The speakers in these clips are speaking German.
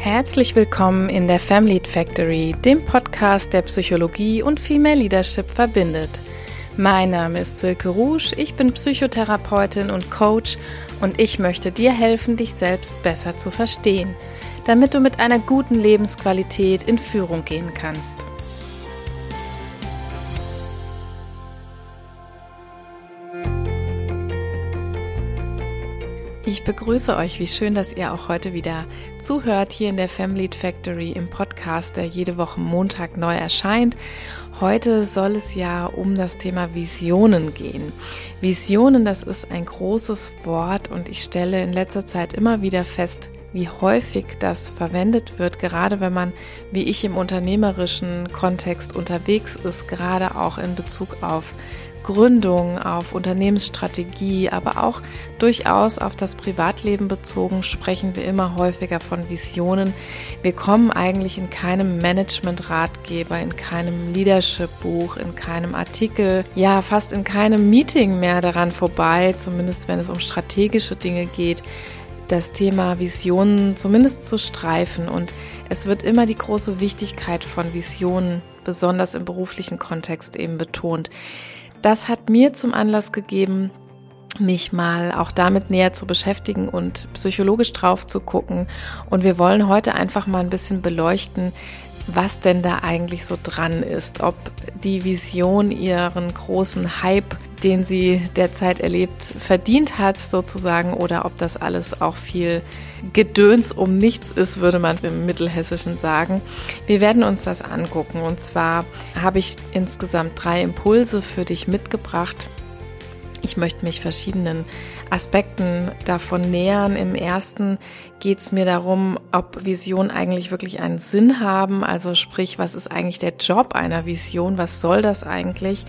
Herzlich willkommen in der Family Factory, dem Podcast, der Psychologie und Female Leadership verbindet. Mein Name ist Silke Rouge, ich bin Psychotherapeutin und Coach und ich möchte dir helfen, dich selbst besser zu verstehen, damit du mit einer guten Lebensqualität in Führung gehen kannst. Ich begrüße euch. Wie schön, dass ihr auch heute wieder zuhört hier in der Family Factory im Podcast, der jede Woche Montag neu erscheint. Heute soll es ja um das Thema Visionen gehen. Visionen, das ist ein großes Wort und ich stelle in letzter Zeit immer wieder fest, wie häufig das verwendet wird, gerade wenn man, wie ich im unternehmerischen Kontext unterwegs ist, gerade auch in Bezug auf Gründung, auf Unternehmensstrategie, aber auch durchaus auf das Privatleben bezogen sprechen wir immer häufiger von Visionen. Wir kommen eigentlich in keinem Management-Ratgeber, in keinem Leadership-Buch, in keinem Artikel, ja fast in keinem Meeting mehr daran vorbei, zumindest wenn es um strategische Dinge geht das Thema Visionen zumindest zu streifen und es wird immer die große Wichtigkeit von Visionen, besonders im beruflichen Kontext eben betont das hat mir zum Anlass gegeben, mich mal auch damit näher zu beschäftigen und psychologisch drauf zu gucken. Und wir wollen heute einfach mal ein bisschen beleuchten, was denn da eigentlich so dran ist, ob die Vision ihren großen Hype, den sie derzeit erlebt, verdient hat sozusagen oder ob das alles auch viel Gedöns um nichts ist, würde man im Mittelhessischen sagen. Wir werden uns das angucken und zwar habe ich insgesamt drei Impulse für dich mitgebracht ich möchte mich verschiedenen Aspekten davon nähern. Im ersten geht es mir darum, ob Visionen eigentlich wirklich einen Sinn haben. Also sprich, was ist eigentlich der Job einer Vision? Was soll das eigentlich?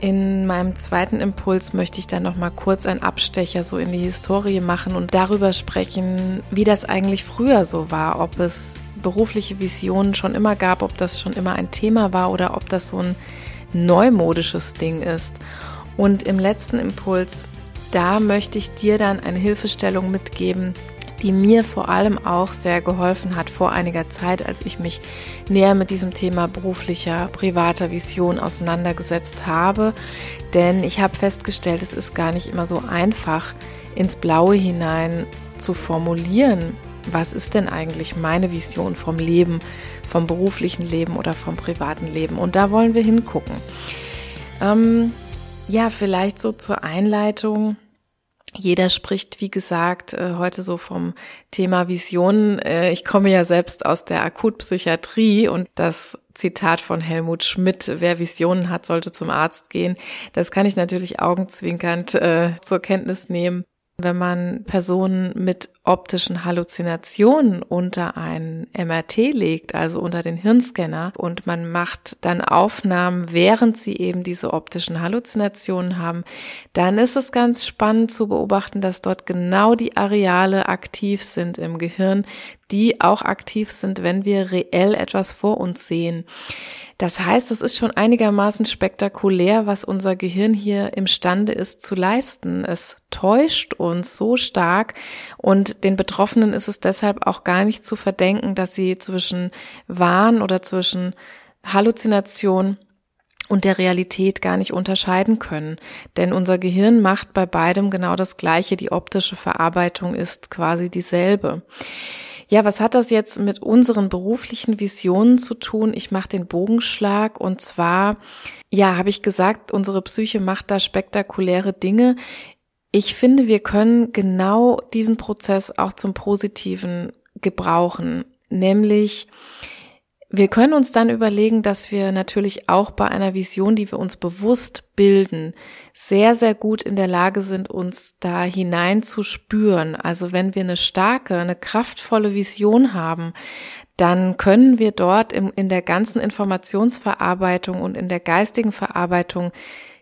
In meinem zweiten Impuls möchte ich dann noch mal kurz einen Abstecher so in die Historie machen und darüber sprechen, wie das eigentlich früher so war, ob es berufliche Visionen schon immer gab, ob das schon immer ein Thema war oder ob das so ein neumodisches Ding ist. Und im letzten Impuls, da möchte ich dir dann eine Hilfestellung mitgeben, die mir vor allem auch sehr geholfen hat vor einiger Zeit, als ich mich näher mit diesem Thema beruflicher, privater Vision auseinandergesetzt habe. Denn ich habe festgestellt, es ist gar nicht immer so einfach, ins Blaue hinein zu formulieren, was ist denn eigentlich meine Vision vom Leben, vom beruflichen Leben oder vom privaten Leben. Und da wollen wir hingucken. Ähm, ja, vielleicht so zur Einleitung. Jeder spricht, wie gesagt, äh, heute so vom Thema Visionen. Äh, ich komme ja selbst aus der Akutpsychiatrie und das Zitat von Helmut Schmidt, wer Visionen hat, sollte zum Arzt gehen. Das kann ich natürlich augenzwinkernd äh, zur Kenntnis nehmen. Wenn man Personen mit optischen Halluzinationen unter ein MRT legt, also unter den Hirnscanner, und man macht dann Aufnahmen, während sie eben diese optischen Halluzinationen haben, dann ist es ganz spannend zu beobachten, dass dort genau die Areale aktiv sind im Gehirn, die auch aktiv sind, wenn wir reell etwas vor uns sehen. Das heißt, es ist schon einigermaßen spektakulär, was unser Gehirn hier imstande ist zu leisten. Es täuscht uns so stark und den Betroffenen ist es deshalb auch gar nicht zu verdenken, dass sie zwischen Wahn oder zwischen Halluzination und der Realität gar nicht unterscheiden können. Denn unser Gehirn macht bei beidem genau das Gleiche. Die optische Verarbeitung ist quasi dieselbe. Ja, was hat das jetzt mit unseren beruflichen Visionen zu tun? Ich mache den Bogenschlag und zwar, ja, habe ich gesagt, unsere Psyche macht da spektakuläre Dinge. Ich finde, wir können genau diesen Prozess auch zum Positiven gebrauchen, nämlich wir können uns dann überlegen, dass wir natürlich auch bei einer Vision, die wir uns bewusst bilden, sehr, sehr gut in der Lage sind, uns da hinein zu spüren. Also wenn wir eine starke, eine kraftvolle Vision haben, dann können wir dort im, in der ganzen Informationsverarbeitung und in der geistigen Verarbeitung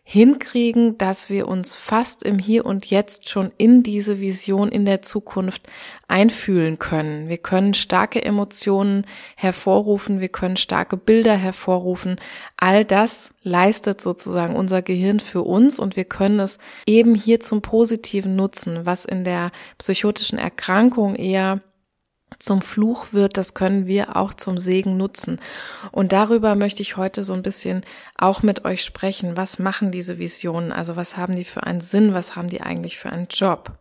hinkriegen, dass wir uns fast im Hier und Jetzt schon in diese Vision in der Zukunft einfühlen können. Wir können starke Emotionen hervorrufen, wir können starke Bilder hervorrufen. All das leistet sozusagen unser Gehirn für uns und wir können es eben hier zum Positiven nutzen, was in der psychotischen Erkrankung eher zum Fluch wird, das können wir auch zum Segen nutzen. Und darüber möchte ich heute so ein bisschen auch mit euch sprechen. Was machen diese Visionen? Also was haben die für einen Sinn? Was haben die eigentlich für einen Job?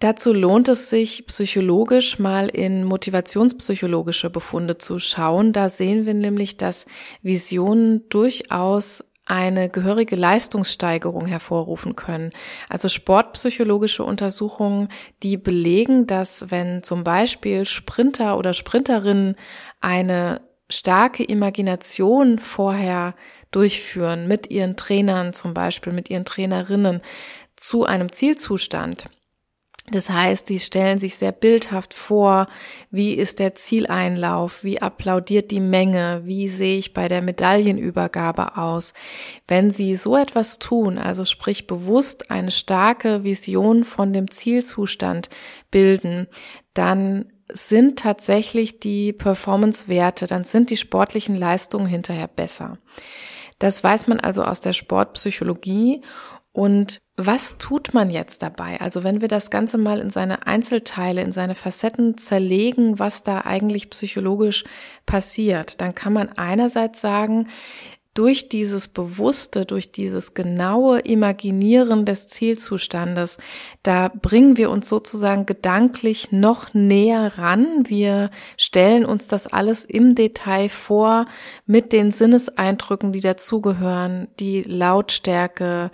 Dazu lohnt es sich, psychologisch mal in motivationspsychologische Befunde zu schauen. Da sehen wir nämlich, dass Visionen durchaus eine gehörige Leistungssteigerung hervorrufen können. Also sportpsychologische Untersuchungen, die belegen, dass wenn zum Beispiel Sprinter oder Sprinterinnen eine starke Imagination vorher durchführen mit ihren Trainern zum Beispiel, mit ihren Trainerinnen zu einem Zielzustand, das heißt, die stellen sich sehr bildhaft vor, wie ist der Zieleinlauf, wie applaudiert die Menge, wie sehe ich bei der Medaillenübergabe aus. Wenn sie so etwas tun, also sprich bewusst eine starke Vision von dem Zielzustand bilden, dann sind tatsächlich die Performance-Werte, dann sind die sportlichen Leistungen hinterher besser. Das weiß man also aus der Sportpsychologie und was tut man jetzt dabei? Also wenn wir das Ganze mal in seine Einzelteile, in seine Facetten zerlegen, was da eigentlich psychologisch passiert, dann kann man einerseits sagen, durch dieses Bewusste, durch dieses genaue Imaginieren des Zielzustandes, da bringen wir uns sozusagen gedanklich noch näher ran. Wir stellen uns das alles im Detail vor mit den Sinneseindrücken, die dazugehören, die Lautstärke,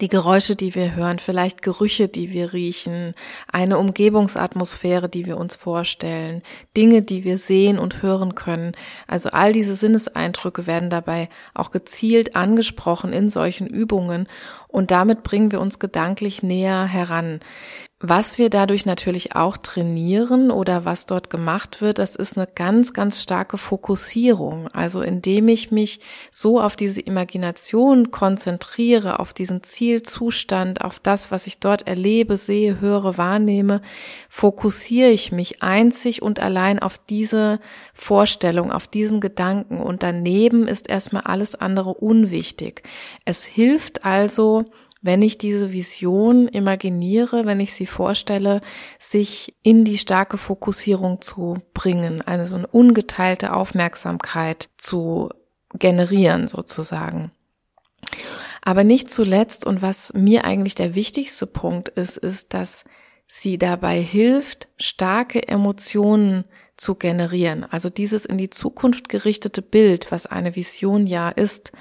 die Geräusche, die wir hören, vielleicht Gerüche, die wir riechen, eine Umgebungsatmosphäre, die wir uns vorstellen, Dinge, die wir sehen und hören können. Also all diese Sinneseindrücke werden dabei auch gezielt angesprochen in solchen Übungen und damit bringen wir uns gedanklich näher heran. Was wir dadurch natürlich auch trainieren oder was dort gemacht wird, das ist eine ganz, ganz starke Fokussierung. Also indem ich mich so auf diese Imagination konzentriere, auf diesen Zielzustand, auf das, was ich dort erlebe, sehe, höre, wahrnehme, fokussiere ich mich einzig und allein auf diese Vorstellung, auf diesen Gedanken und daneben ist erstmal alles andere unwichtig. Es hilft also, wenn ich diese Vision imaginiere, wenn ich sie vorstelle, sich in die starke Fokussierung zu bringen, also eine ungeteilte Aufmerksamkeit zu generieren sozusagen. Aber nicht zuletzt und was mir eigentlich der wichtigste Punkt ist, ist, dass sie dabei hilft, starke Emotionen zu generieren. Also dieses in die Zukunft gerichtete Bild, was eine Vision ja ist.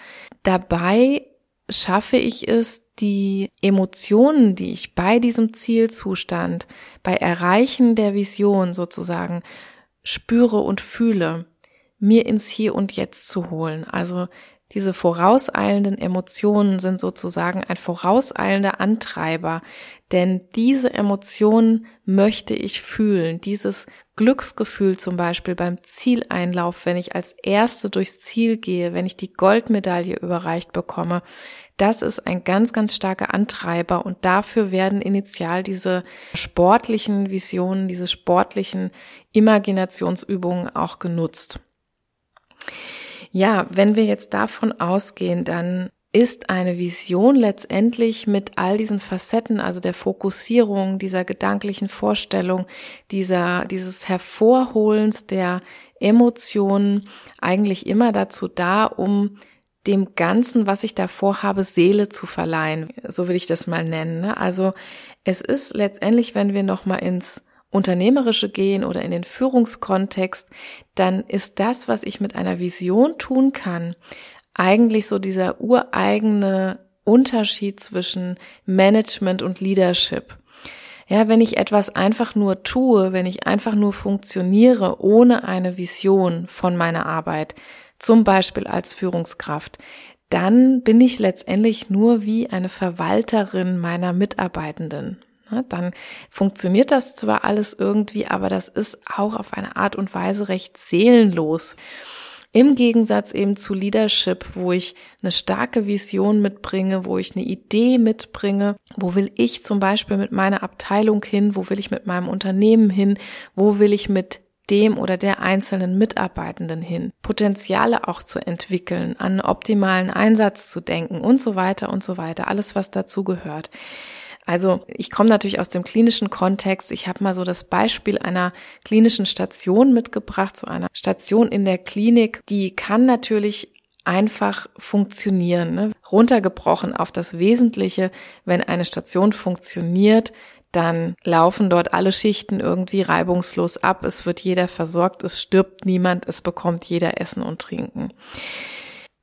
Dabei schaffe ich es, die Emotionen, die ich bei diesem Zielzustand, bei Erreichen der Vision sozusagen spüre und fühle, mir ins Hier und Jetzt zu holen. Also diese vorauseilenden Emotionen sind sozusagen ein vorauseilender Antreiber, denn diese Emotionen möchte ich fühlen. Dieses Glücksgefühl zum Beispiel beim Zieleinlauf, wenn ich als Erste durchs Ziel gehe, wenn ich die Goldmedaille überreicht bekomme, das ist ein ganz, ganz starker Antreiber und dafür werden initial diese sportlichen Visionen, diese sportlichen Imaginationsübungen auch genutzt. Ja, wenn wir jetzt davon ausgehen, dann ist eine Vision letztendlich mit all diesen Facetten, also der Fokussierung, dieser gedanklichen Vorstellung, dieser, dieses Hervorholens der Emotionen eigentlich immer dazu da, um dem Ganzen, was ich davor habe, Seele zu verleihen. So will ich das mal nennen. Ne? Also es ist letztendlich, wenn wir nochmal ins Unternehmerische gehen oder in den Führungskontext, dann ist das, was ich mit einer Vision tun kann, eigentlich so dieser ureigene Unterschied zwischen Management und Leadership. Ja, wenn ich etwas einfach nur tue, wenn ich einfach nur funktioniere ohne eine Vision von meiner Arbeit, zum Beispiel als Führungskraft, dann bin ich letztendlich nur wie eine Verwalterin meiner Mitarbeitenden. Dann funktioniert das zwar alles irgendwie, aber das ist auch auf eine Art und Weise recht seelenlos. Im Gegensatz eben zu Leadership, wo ich eine starke Vision mitbringe, wo ich eine Idee mitbringe, wo will ich zum Beispiel mit meiner Abteilung hin, wo will ich mit meinem Unternehmen hin, wo will ich mit dem oder der einzelnen Mitarbeitenden hin, Potenziale auch zu entwickeln, an optimalen Einsatz zu denken und so weiter und so weiter, alles was dazu gehört. Also ich komme natürlich aus dem klinischen Kontext. Ich habe mal so das Beispiel einer klinischen Station mitgebracht, so einer Station in der Klinik. Die kann natürlich einfach funktionieren. Ne? Runtergebrochen auf das Wesentliche, wenn eine Station funktioniert, dann laufen dort alle Schichten irgendwie reibungslos ab, es wird jeder versorgt, es stirbt niemand, es bekommt jeder Essen und Trinken.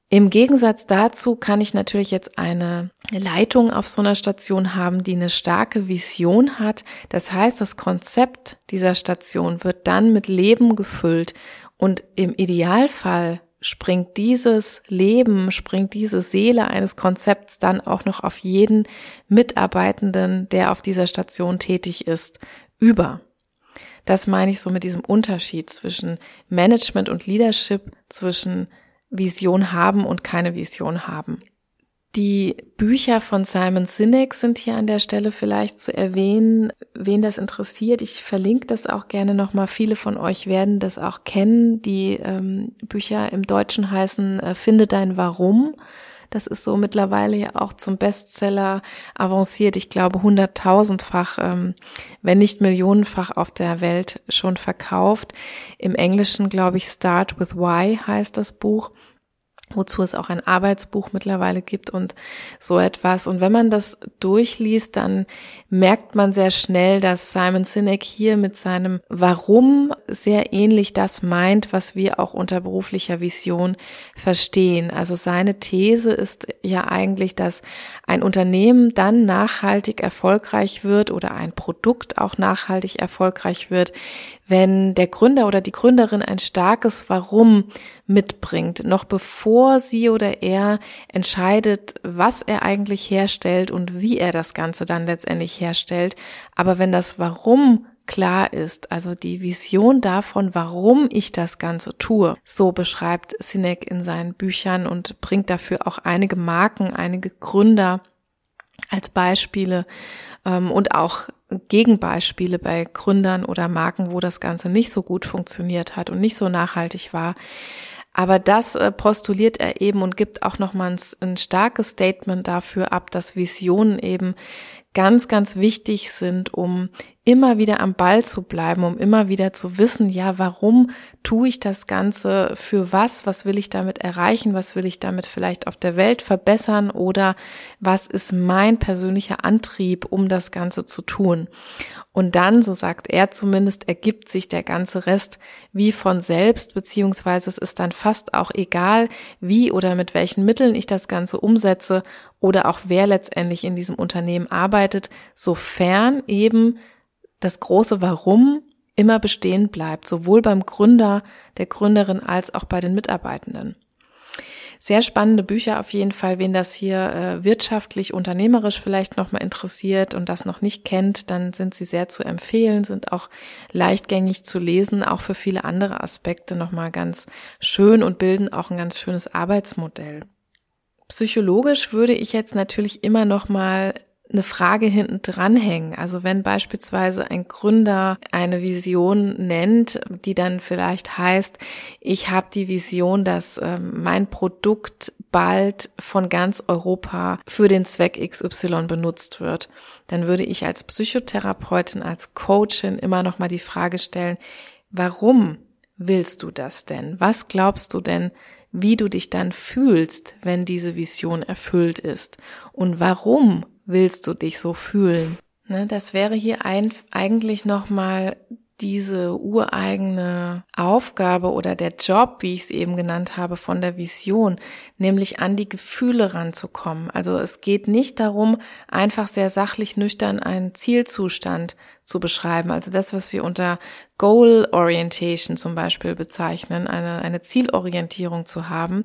Im Gegensatz dazu kann ich natürlich jetzt eine Leitung auf so einer Station haben, die eine starke Vision hat. Das heißt, das Konzept dieser Station wird dann mit Leben gefüllt und im Idealfall springt dieses Leben, springt diese Seele eines Konzepts dann auch noch auf jeden Mitarbeitenden, der auf dieser Station tätig ist, über. Das meine ich so mit diesem Unterschied zwischen Management und Leadership, zwischen Vision haben und keine Vision haben. Die Bücher von Simon Sinek sind hier an der Stelle vielleicht zu erwähnen, wen das interessiert. Ich verlinke das auch gerne nochmal. Viele von euch werden das auch kennen. Die ähm, Bücher im Deutschen heißen äh, Finde dein Warum. Das ist so mittlerweile ja auch zum Bestseller avanciert. Ich glaube, hunderttausendfach, ähm, wenn nicht millionenfach auf der Welt schon verkauft. Im Englischen, glaube ich, Start with Why heißt das Buch wozu es auch ein Arbeitsbuch mittlerweile gibt und so etwas. Und wenn man das durchliest, dann merkt man sehr schnell, dass Simon Sinek hier mit seinem Warum sehr ähnlich das meint, was wir auch unter beruflicher Vision verstehen. Also seine These ist ja eigentlich, dass ein Unternehmen dann nachhaltig erfolgreich wird oder ein Produkt auch nachhaltig erfolgreich wird, wenn der Gründer oder die Gründerin ein starkes Warum mitbringt, noch bevor sie oder er entscheidet, was er eigentlich herstellt und wie er das Ganze dann letztendlich herstellt. Aber wenn das Warum klar ist, also die Vision davon, warum ich das Ganze tue. So beschreibt Sinek in seinen Büchern und bringt dafür auch einige Marken, einige Gründer als Beispiele und auch Gegenbeispiele bei Gründern oder Marken, wo das Ganze nicht so gut funktioniert hat und nicht so nachhaltig war. Aber das äh, postuliert er eben und gibt auch nochmal ein starkes Statement dafür ab, dass Visionen eben ganz, ganz wichtig sind, um immer wieder am Ball zu bleiben, um immer wieder zu wissen, ja, warum tue ich das Ganze, für was, was will ich damit erreichen, was will ich damit vielleicht auf der Welt verbessern? Oder was ist mein persönlicher Antrieb, um das Ganze zu tun. Und dann, so sagt er zumindest, ergibt sich der ganze Rest wie von selbst, beziehungsweise es ist dann fast auch egal, wie oder mit welchen Mitteln ich das Ganze umsetze oder auch wer letztendlich in diesem Unternehmen arbeitet, sofern eben das große Warum immer bestehen bleibt, sowohl beim Gründer, der Gründerin als auch bei den Mitarbeitenden. Sehr spannende Bücher auf jeden Fall. Wen das hier äh, wirtschaftlich, unternehmerisch vielleicht nochmal interessiert und das noch nicht kennt, dann sind sie sehr zu empfehlen, sind auch leichtgängig zu lesen, auch für viele andere Aspekte nochmal ganz schön und bilden auch ein ganz schönes Arbeitsmodell. Psychologisch würde ich jetzt natürlich immer nochmal eine Frage hinten dranhängen. Also wenn beispielsweise ein Gründer eine Vision nennt, die dann vielleicht heißt, ich habe die Vision, dass äh, mein Produkt bald von ganz Europa für den Zweck XY benutzt wird, dann würde ich als Psychotherapeutin, als Coachin immer noch mal die Frage stellen, warum willst du das denn? Was glaubst du denn, wie du dich dann fühlst, wenn diese Vision erfüllt ist? Und warum willst du dich so fühlen? Ne, das wäre hier ein, eigentlich nochmal diese ureigene Aufgabe oder der Job, wie ich es eben genannt habe, von der Vision, nämlich an die Gefühle ranzukommen. Also es geht nicht darum, einfach sehr sachlich nüchtern einen Zielzustand zu beschreiben. Also das, was wir unter Goal Orientation zum Beispiel bezeichnen, eine, eine Zielorientierung zu haben,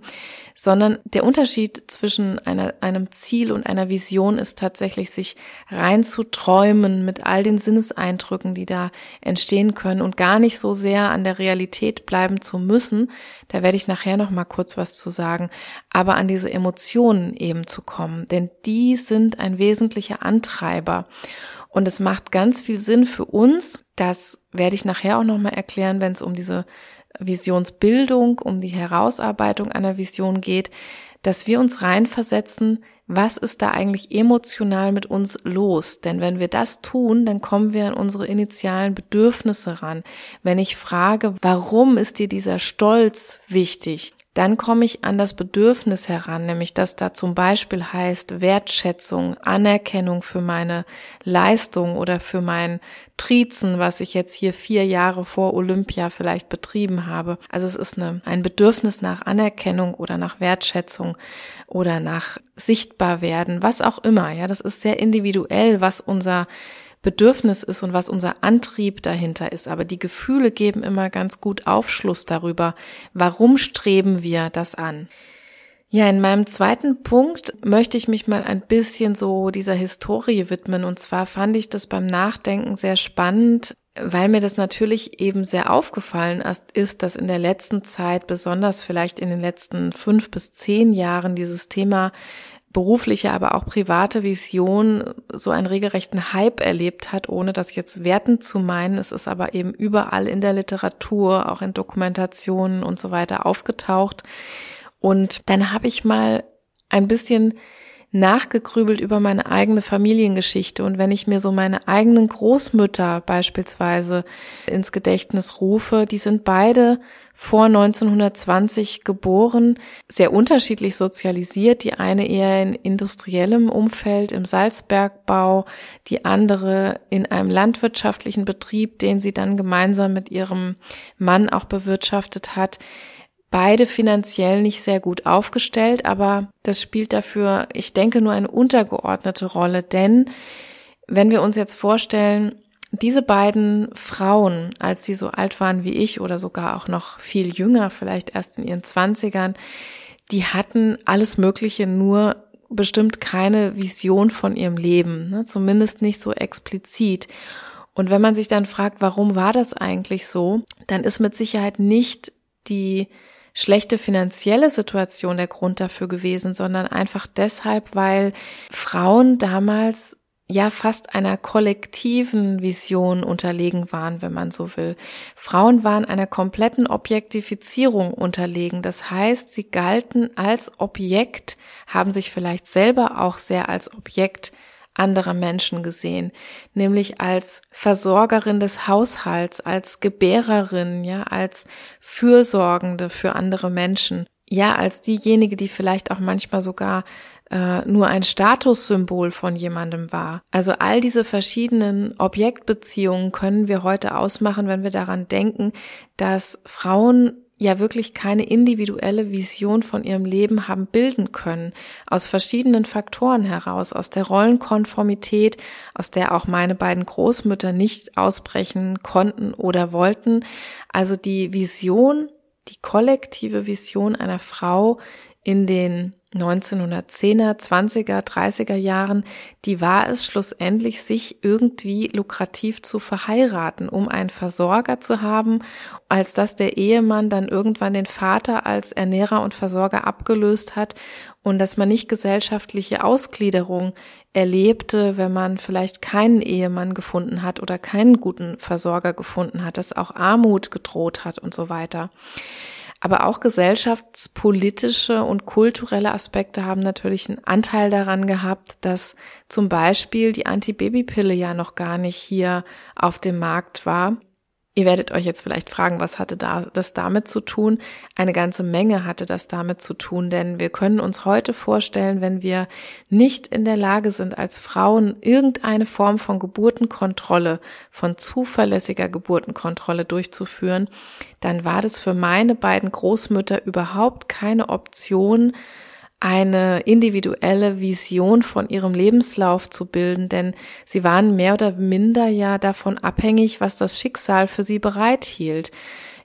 sondern der Unterschied zwischen einer, einem Ziel und einer Vision ist tatsächlich, sich reinzuträumen mit all den Sinneseindrücken, die da entstehen können und gar nicht so sehr an der Realität bleiben zu müssen. Da werde ich nachher noch mal kurz was zu sagen, aber an diese Emotionen eben zu kommen, denn die sind ein wesentlicher Antreiber. Und es macht ganz viel Sinn für uns. Das werde ich nachher auch nochmal erklären, wenn es um diese Visionsbildung, um die Herausarbeitung einer Vision geht, dass wir uns reinversetzen, was ist da eigentlich emotional mit uns los? Denn wenn wir das tun, dann kommen wir an unsere initialen Bedürfnisse ran. Wenn ich frage, warum ist dir dieser Stolz wichtig? Dann komme ich an das Bedürfnis heran, nämlich dass da zum Beispiel heißt Wertschätzung, Anerkennung für meine Leistung oder für mein Trizen, was ich jetzt hier vier Jahre vor Olympia vielleicht betrieben habe. Also es ist eine, ein Bedürfnis nach Anerkennung oder nach Wertschätzung oder nach sichtbar werden, was auch immer. Ja, das ist sehr individuell, was unser Bedürfnis ist und was unser Antrieb dahinter ist. Aber die Gefühle geben immer ganz gut Aufschluss darüber, warum streben wir das an. Ja, in meinem zweiten Punkt möchte ich mich mal ein bisschen so dieser Historie widmen. Und zwar fand ich das beim Nachdenken sehr spannend, weil mir das natürlich eben sehr aufgefallen ist, dass in der letzten Zeit, besonders vielleicht in den letzten fünf bis zehn Jahren, dieses Thema berufliche, aber auch private Vision so einen regelrechten Hype erlebt hat, ohne das jetzt werten zu meinen. Es ist aber eben überall in der Literatur, auch in Dokumentationen und so weiter aufgetaucht. Und dann habe ich mal ein bisschen nachgegrübelt über meine eigene Familiengeschichte. Und wenn ich mir so meine eigenen Großmütter beispielsweise ins Gedächtnis rufe, die sind beide vor 1920 geboren, sehr unterschiedlich sozialisiert, die eine eher in industriellem Umfeld im Salzbergbau, die andere in einem landwirtschaftlichen Betrieb, den sie dann gemeinsam mit ihrem Mann auch bewirtschaftet hat beide finanziell nicht sehr gut aufgestellt, aber das spielt dafür, ich denke, nur eine untergeordnete Rolle, denn wenn wir uns jetzt vorstellen, diese beiden Frauen, als sie so alt waren wie ich oder sogar auch noch viel jünger, vielleicht erst in ihren Zwanzigern, die hatten alles Mögliche, nur bestimmt keine Vision von ihrem Leben, ne? zumindest nicht so explizit. Und wenn man sich dann fragt, warum war das eigentlich so, dann ist mit Sicherheit nicht die schlechte finanzielle Situation der Grund dafür gewesen, sondern einfach deshalb, weil Frauen damals ja fast einer kollektiven Vision unterlegen waren, wenn man so will. Frauen waren einer kompletten Objektifizierung unterlegen. Das heißt, sie galten als Objekt, haben sich vielleicht selber auch sehr als Objekt anderer Menschen gesehen, nämlich als Versorgerin des Haushalts, als Gebärerin, ja, als Fürsorgende für andere Menschen, ja, als diejenige, die vielleicht auch manchmal sogar äh, nur ein Statussymbol von jemandem war. Also all diese verschiedenen Objektbeziehungen können wir heute ausmachen, wenn wir daran denken, dass Frauen ja wirklich keine individuelle Vision von ihrem Leben haben bilden können, aus verschiedenen Faktoren heraus, aus der Rollenkonformität, aus der auch meine beiden Großmütter nicht ausbrechen konnten oder wollten. Also die Vision, die kollektive Vision einer Frau in den 1910er, 20er, 30er Jahren, die war es schlussendlich, sich irgendwie lukrativ zu verheiraten, um einen Versorger zu haben, als dass der Ehemann dann irgendwann den Vater als Ernährer und Versorger abgelöst hat und dass man nicht gesellschaftliche Ausgliederung erlebte, wenn man vielleicht keinen Ehemann gefunden hat oder keinen guten Versorger gefunden hat, dass auch Armut gedroht hat und so weiter. Aber auch gesellschaftspolitische und kulturelle Aspekte haben natürlich einen Anteil daran gehabt, dass zum Beispiel die Antibabypille ja noch gar nicht hier auf dem Markt war Ihr werdet euch jetzt vielleicht fragen, was hatte da, das damit zu tun? Eine ganze Menge hatte das damit zu tun, denn wir können uns heute vorstellen, wenn wir nicht in der Lage sind, als Frauen irgendeine Form von Geburtenkontrolle, von zuverlässiger Geburtenkontrolle durchzuführen, dann war das für meine beiden Großmütter überhaupt keine Option, eine individuelle Vision von ihrem Lebenslauf zu bilden, denn sie waren mehr oder minder ja davon abhängig, was das Schicksal für sie bereithielt.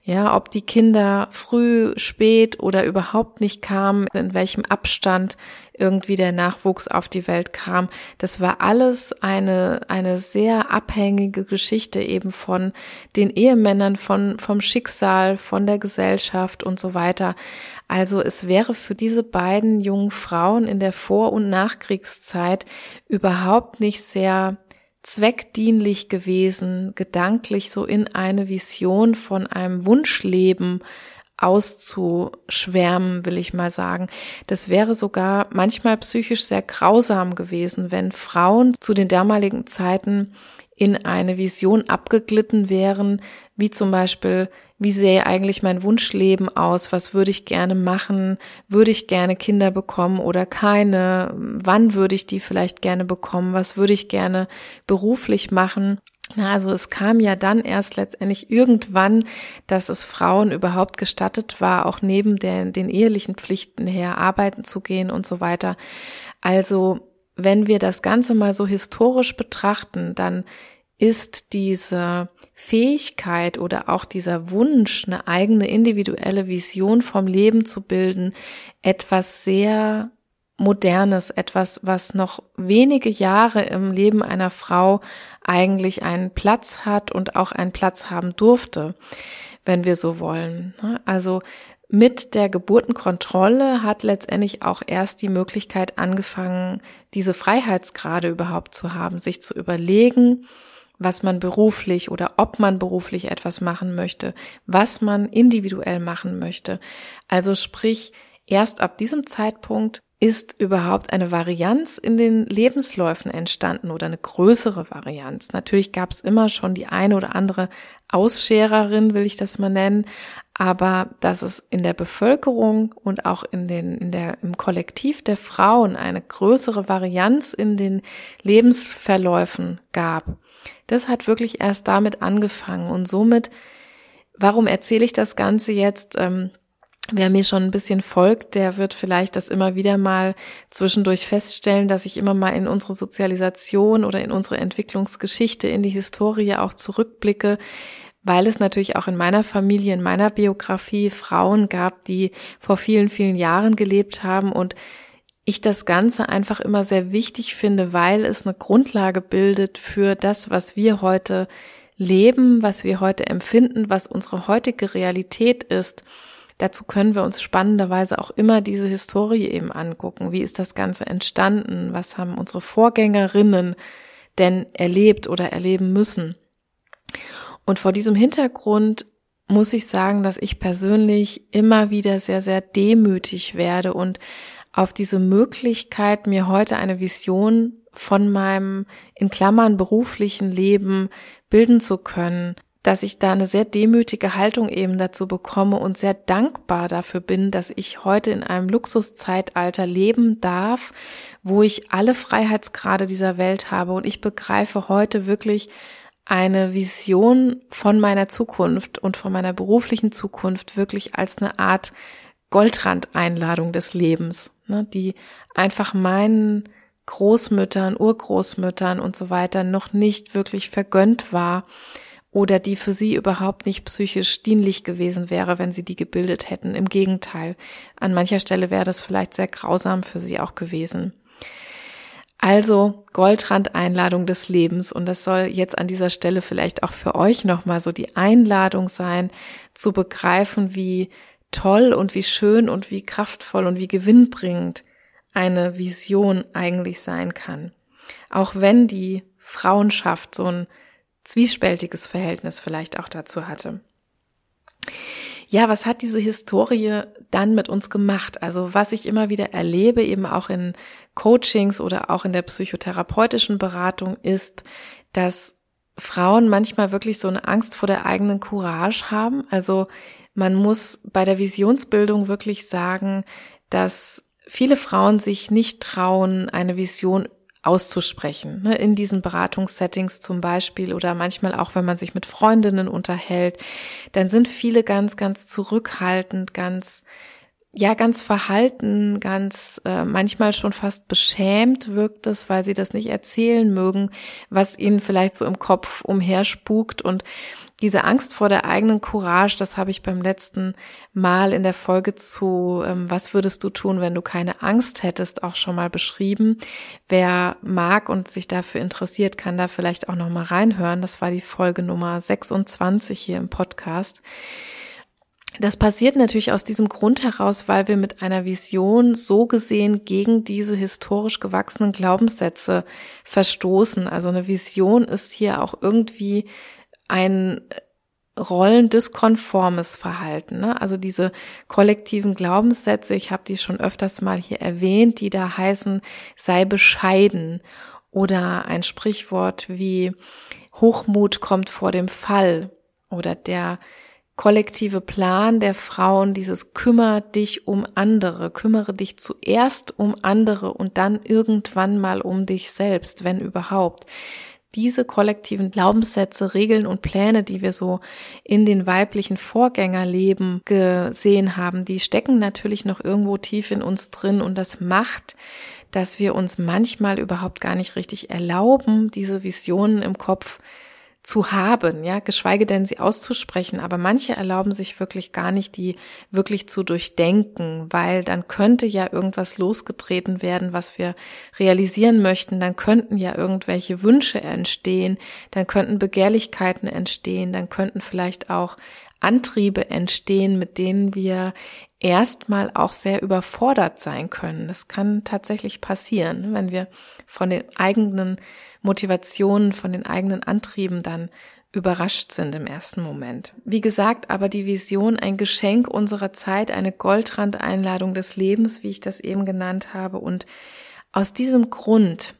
Ja, ob die Kinder früh, spät oder überhaupt nicht kamen, in welchem Abstand irgendwie der Nachwuchs auf die Welt kam. Das war alles eine, eine sehr abhängige Geschichte eben von den Ehemännern, von, vom Schicksal, von der Gesellschaft und so weiter. Also es wäre für diese beiden jungen Frauen in der Vor- und Nachkriegszeit überhaupt nicht sehr zweckdienlich gewesen, gedanklich so in eine Vision von einem Wunschleben auszuschwärmen, will ich mal sagen. Das wäre sogar manchmal psychisch sehr grausam gewesen, wenn Frauen zu den damaligen Zeiten in eine Vision abgeglitten wären, wie zum Beispiel, wie sähe eigentlich mein Wunschleben aus? Was würde ich gerne machen? Würde ich gerne Kinder bekommen oder keine? Wann würde ich die vielleicht gerne bekommen? Was würde ich gerne beruflich machen? Na, also es kam ja dann erst letztendlich irgendwann, dass es Frauen überhaupt gestattet war, auch neben der, den ehelichen Pflichten her arbeiten zu gehen und so weiter. Also wenn wir das Ganze mal so historisch betrachten, dann ist diese Fähigkeit oder auch dieser Wunsch, eine eigene individuelle Vision vom Leben zu bilden, etwas sehr Modernes, etwas, was noch wenige Jahre im Leben einer Frau eigentlich einen Platz hat und auch einen Platz haben durfte, wenn wir so wollen. Also mit der Geburtenkontrolle hat letztendlich auch erst die Möglichkeit angefangen, diese Freiheitsgrade überhaupt zu haben, sich zu überlegen, was man beruflich oder ob man beruflich etwas machen möchte, was man individuell machen möchte. Also sprich, erst ab diesem Zeitpunkt ist überhaupt eine Varianz in den Lebensläufen entstanden oder eine größere Varianz. Natürlich gab es immer schon die eine oder andere Ausschererin, will ich das mal nennen, aber dass es in der Bevölkerung und auch in den, in der, im Kollektiv der Frauen eine größere Varianz in den Lebensverläufen gab, das hat wirklich erst damit angefangen und somit, warum erzähle ich das Ganze jetzt? Ähm, Wer mir schon ein bisschen folgt, der wird vielleicht das immer wieder mal zwischendurch feststellen, dass ich immer mal in unsere Sozialisation oder in unsere Entwicklungsgeschichte, in die Historie auch zurückblicke, weil es natürlich auch in meiner Familie, in meiner Biografie Frauen gab, die vor vielen, vielen Jahren gelebt haben und ich das Ganze einfach immer sehr wichtig finde, weil es eine Grundlage bildet für das, was wir heute leben, was wir heute empfinden, was unsere heutige Realität ist. Dazu können wir uns spannenderweise auch immer diese Historie eben angucken. Wie ist das Ganze entstanden? Was haben unsere Vorgängerinnen denn erlebt oder erleben müssen? Und vor diesem Hintergrund muss ich sagen, dass ich persönlich immer wieder sehr, sehr demütig werde und auf diese Möglichkeit, mir heute eine Vision von meinem in Klammern beruflichen Leben bilden zu können, dass ich da eine sehr demütige Haltung eben dazu bekomme und sehr dankbar dafür bin, dass ich heute in einem Luxuszeitalter leben darf, wo ich alle Freiheitsgrade dieser Welt habe. Und ich begreife heute wirklich eine Vision von meiner Zukunft und von meiner beruflichen Zukunft wirklich als eine Art Goldrandeinladung des Lebens, ne, die einfach meinen Großmüttern, Urgroßmüttern und so weiter noch nicht wirklich vergönnt war, oder die für sie überhaupt nicht psychisch dienlich gewesen wäre, wenn sie die gebildet hätten. Im Gegenteil, an mancher Stelle wäre das vielleicht sehr grausam für sie auch gewesen. Also Goldrand-Einladung des Lebens und das soll jetzt an dieser Stelle vielleicht auch für euch nochmal so die Einladung sein, zu begreifen, wie toll und wie schön und wie kraftvoll und wie gewinnbringend eine Vision eigentlich sein kann. Auch wenn die Frauenschaft so ein zwiespältiges Verhältnis vielleicht auch dazu hatte. Ja, was hat diese Historie dann mit uns gemacht? Also was ich immer wieder erlebe, eben auch in Coachings oder auch in der psychotherapeutischen Beratung, ist, dass Frauen manchmal wirklich so eine Angst vor der eigenen Courage haben. Also man muss bei der Visionsbildung wirklich sagen, dass viele Frauen sich nicht trauen, eine Vision auszusprechen. Ne, in diesen Beratungssettings zum Beispiel oder manchmal auch, wenn man sich mit Freundinnen unterhält, dann sind viele ganz, ganz zurückhaltend, ganz ja ganz verhalten, ganz äh, manchmal schon fast beschämt wirkt es, weil sie das nicht erzählen mögen, was ihnen vielleicht so im Kopf umherspukt und diese Angst vor der eigenen Courage, das habe ich beim letzten Mal in der Folge zu ähm, Was würdest du tun, wenn du keine Angst hättest, auch schon mal beschrieben. Wer mag und sich dafür interessiert, kann da vielleicht auch noch mal reinhören. Das war die Folge Nummer 26 hier im Podcast. Das passiert natürlich aus diesem Grund heraus, weil wir mit einer Vision so gesehen gegen diese historisch gewachsenen Glaubenssätze verstoßen. Also eine Vision ist hier auch irgendwie ein rollendiskonformes Verhalten. Ne? Also diese kollektiven Glaubenssätze, ich habe die schon öfters mal hier erwähnt, die da heißen, sei bescheiden. Oder ein Sprichwort wie Hochmut kommt vor dem Fall. Oder der kollektive Plan der Frauen, dieses kümmere dich um andere, kümmere dich zuerst um andere und dann irgendwann mal um dich selbst, wenn überhaupt diese kollektiven Glaubenssätze, Regeln und Pläne, die wir so in den weiblichen Vorgängerleben gesehen haben, die stecken natürlich noch irgendwo tief in uns drin. Und das macht, dass wir uns manchmal überhaupt gar nicht richtig erlauben, diese Visionen im Kopf zu haben, ja, geschweige denn sie auszusprechen. Aber manche erlauben sich wirklich gar nicht, die wirklich zu durchdenken, weil dann könnte ja irgendwas losgetreten werden, was wir realisieren möchten. Dann könnten ja irgendwelche Wünsche entstehen, dann könnten Begehrlichkeiten entstehen, dann könnten vielleicht auch Antriebe entstehen, mit denen wir erstmal auch sehr überfordert sein können. Das kann tatsächlich passieren, wenn wir von den eigenen Motivationen, von den eigenen Antrieben dann überrascht sind im ersten Moment. Wie gesagt, aber die Vision ein Geschenk unserer Zeit, eine Goldrandeinladung des Lebens, wie ich das eben genannt habe. Und aus diesem Grund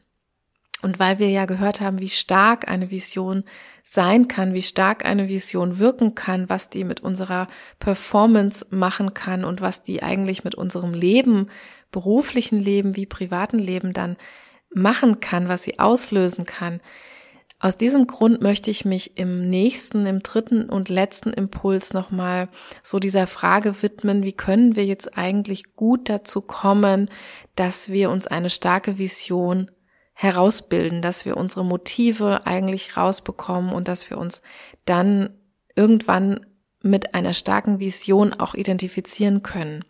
und weil wir ja gehört haben, wie stark eine Vision sein kann, wie stark eine Vision wirken kann, was die mit unserer Performance machen kann und was die eigentlich mit unserem Leben, beruflichen Leben wie privaten Leben dann machen kann, was sie auslösen kann. Aus diesem Grund möchte ich mich im nächsten, im dritten und letzten Impuls nochmal so dieser Frage widmen, wie können wir jetzt eigentlich gut dazu kommen, dass wir uns eine starke Vision herausbilden, dass wir unsere Motive eigentlich rausbekommen und dass wir uns dann irgendwann mit einer starken Vision auch identifizieren können.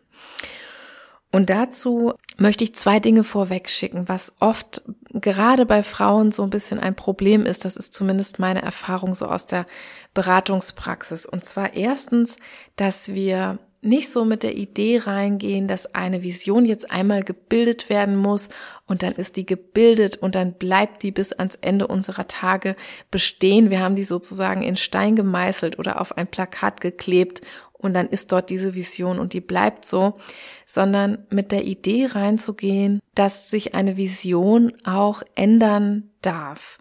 Und dazu möchte ich zwei Dinge vorwegschicken, was oft gerade bei Frauen so ein bisschen ein Problem ist. Das ist zumindest meine Erfahrung so aus der Beratungspraxis. Und zwar erstens, dass wir nicht so mit der Idee reingehen, dass eine Vision jetzt einmal gebildet werden muss und dann ist die gebildet und dann bleibt die bis ans Ende unserer Tage bestehen. Wir haben die sozusagen in Stein gemeißelt oder auf ein Plakat geklebt und dann ist dort diese Vision und die bleibt so, sondern mit der Idee reinzugehen, dass sich eine Vision auch ändern darf.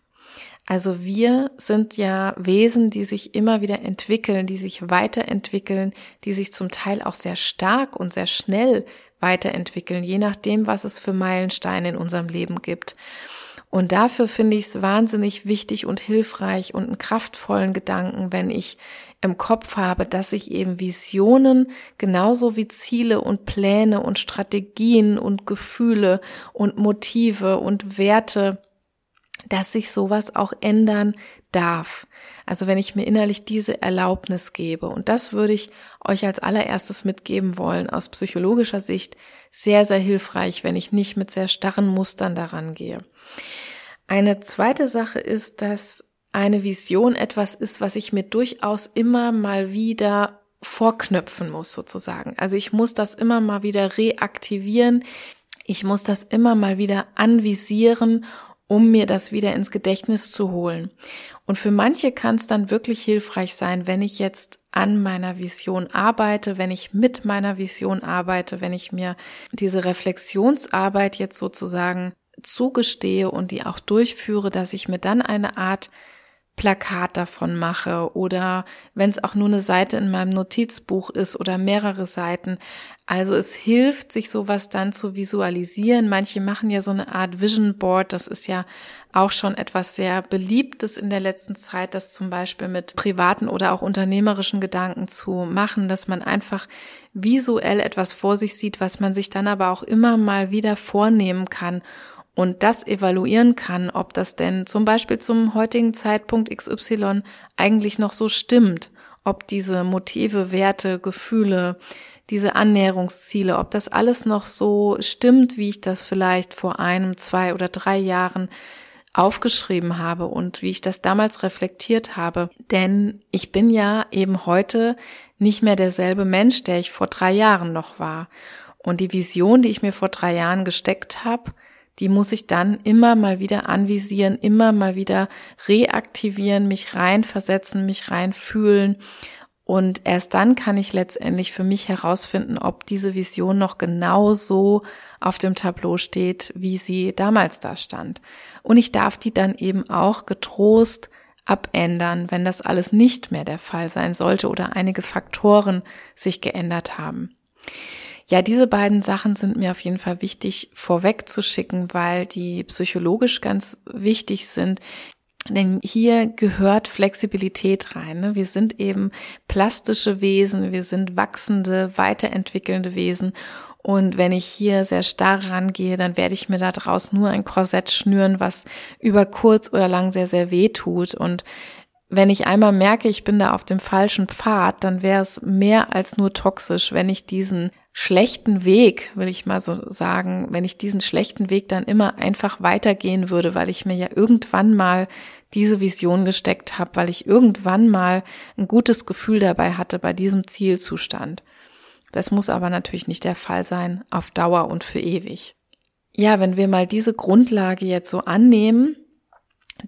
Also wir sind ja Wesen, die sich immer wieder entwickeln, die sich weiterentwickeln, die sich zum Teil auch sehr stark und sehr schnell weiterentwickeln, je nachdem, was es für Meilensteine in unserem Leben gibt. Und dafür finde ich es wahnsinnig wichtig und hilfreich und einen kraftvollen Gedanken, wenn ich im Kopf habe, dass ich eben Visionen genauso wie Ziele und Pläne und Strategien und Gefühle und Motive und Werte dass sich sowas auch ändern darf. Also wenn ich mir innerlich diese Erlaubnis gebe. Und das würde ich euch als allererstes mitgeben wollen, aus psychologischer Sicht sehr, sehr hilfreich, wenn ich nicht mit sehr starren Mustern daran gehe. Eine zweite Sache ist, dass eine Vision etwas ist, was ich mir durchaus immer mal wieder vorknöpfen muss, sozusagen. Also ich muss das immer mal wieder reaktivieren. Ich muss das immer mal wieder anvisieren um mir das wieder ins Gedächtnis zu holen. Und für manche kann es dann wirklich hilfreich sein, wenn ich jetzt an meiner Vision arbeite, wenn ich mit meiner Vision arbeite, wenn ich mir diese Reflexionsarbeit jetzt sozusagen zugestehe und die auch durchführe, dass ich mir dann eine Art Plakat davon mache oder wenn es auch nur eine Seite in meinem Notizbuch ist oder mehrere Seiten. Also es hilft, sich sowas dann zu visualisieren. Manche machen ja so eine Art Vision Board. Das ist ja auch schon etwas sehr beliebtes in der letzten Zeit, das zum Beispiel mit privaten oder auch unternehmerischen Gedanken zu machen, dass man einfach visuell etwas vor sich sieht, was man sich dann aber auch immer mal wieder vornehmen kann und das evaluieren kann, ob das denn zum Beispiel zum heutigen Zeitpunkt XY eigentlich noch so stimmt, ob diese Motive, Werte, Gefühle, diese Annäherungsziele, ob das alles noch so stimmt, wie ich das vielleicht vor einem, zwei oder drei Jahren aufgeschrieben habe und wie ich das damals reflektiert habe. Denn ich bin ja eben heute nicht mehr derselbe Mensch, der ich vor drei Jahren noch war. Und die Vision, die ich mir vor drei Jahren gesteckt habe, die muss ich dann immer mal wieder anvisieren, immer mal wieder reaktivieren, mich reinversetzen, mich reinfühlen. Und erst dann kann ich letztendlich für mich herausfinden, ob diese Vision noch genau so auf dem Tableau steht, wie sie damals da stand. Und ich darf die dann eben auch getrost abändern, wenn das alles nicht mehr der Fall sein sollte oder einige Faktoren sich geändert haben. Ja, diese beiden Sachen sind mir auf jeden Fall wichtig vorweg zu schicken, weil die psychologisch ganz wichtig sind. Denn hier gehört Flexibilität rein. Ne? Wir sind eben plastische Wesen, wir sind wachsende, weiterentwickelnde Wesen. Und wenn ich hier sehr starr rangehe, dann werde ich mir da draus nur ein Korsett schnüren, was über kurz oder lang sehr, sehr weh tut. Und wenn ich einmal merke, ich bin da auf dem falschen Pfad, dann wäre es mehr als nur toxisch, wenn ich diesen schlechten Weg, will ich mal so sagen, wenn ich diesen schlechten Weg dann immer einfach weitergehen würde, weil ich mir ja irgendwann mal diese Vision gesteckt habe, weil ich irgendwann mal ein gutes Gefühl dabei hatte bei diesem Zielzustand. Das muss aber natürlich nicht der Fall sein, auf Dauer und für ewig. Ja, wenn wir mal diese Grundlage jetzt so annehmen,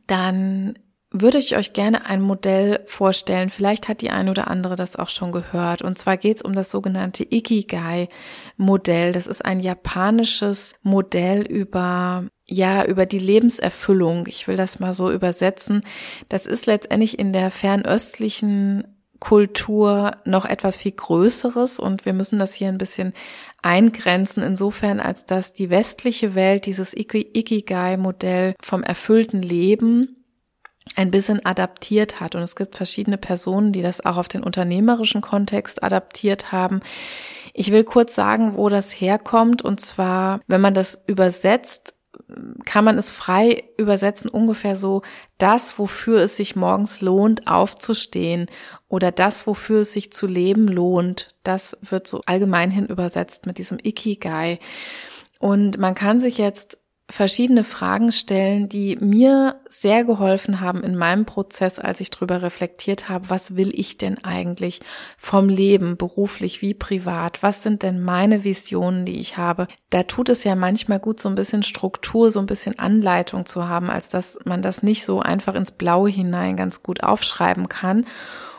dann würde ich euch gerne ein Modell vorstellen. Vielleicht hat die ein oder andere das auch schon gehört. Und zwar geht es um das sogenannte Ikigai-Modell. Das ist ein japanisches Modell über ja, über die Lebenserfüllung. Ich will das mal so übersetzen. Das ist letztendlich in der fernöstlichen Kultur noch etwas viel Größeres und wir müssen das hier ein bisschen eingrenzen, insofern als dass die westliche Welt dieses Ikigai-Modell vom erfüllten Leben ein bisschen adaptiert hat. Und es gibt verschiedene Personen, die das auch auf den unternehmerischen Kontext adaptiert haben. Ich will kurz sagen, wo das herkommt. Und zwar, wenn man das übersetzt, kann man es frei übersetzen, ungefähr so, das, wofür es sich morgens lohnt, aufzustehen oder das, wofür es sich zu leben lohnt, das wird so allgemeinhin übersetzt mit diesem Ikigai. Und man kann sich jetzt verschiedene Fragen stellen, die mir sehr geholfen haben in meinem Prozess, als ich drüber reflektiert habe, was will ich denn eigentlich vom Leben, beruflich wie privat? Was sind denn meine Visionen, die ich habe? Da tut es ja manchmal gut, so ein bisschen Struktur, so ein bisschen Anleitung zu haben, als dass man das nicht so einfach ins Blaue hinein ganz gut aufschreiben kann.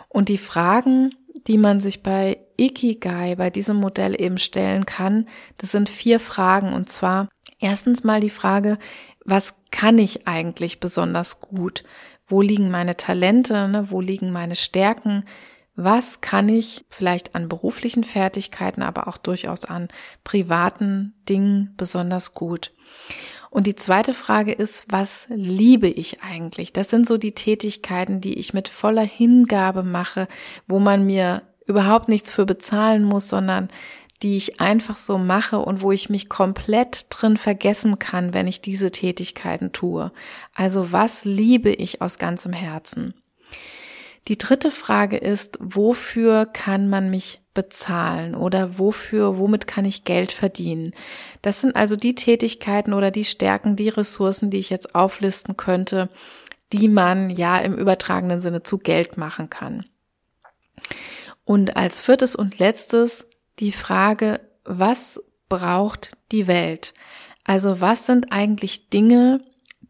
Und die Fragen, die man sich bei Ikigai, bei diesem Modell eben stellen kann, das sind vier Fragen und zwar, Erstens mal die Frage, was kann ich eigentlich besonders gut? Wo liegen meine Talente? Ne? Wo liegen meine Stärken? Was kann ich vielleicht an beruflichen Fertigkeiten, aber auch durchaus an privaten Dingen besonders gut? Und die zweite Frage ist, was liebe ich eigentlich? Das sind so die Tätigkeiten, die ich mit voller Hingabe mache, wo man mir überhaupt nichts für bezahlen muss, sondern die ich einfach so mache und wo ich mich komplett drin vergessen kann, wenn ich diese Tätigkeiten tue. Also was liebe ich aus ganzem Herzen? Die dritte Frage ist, wofür kann man mich bezahlen oder wofür, womit kann ich Geld verdienen? Das sind also die Tätigkeiten oder die Stärken, die Ressourcen, die ich jetzt auflisten könnte, die man ja im übertragenen Sinne zu Geld machen kann. Und als viertes und letztes die Frage, was braucht die Welt? Also was sind eigentlich Dinge,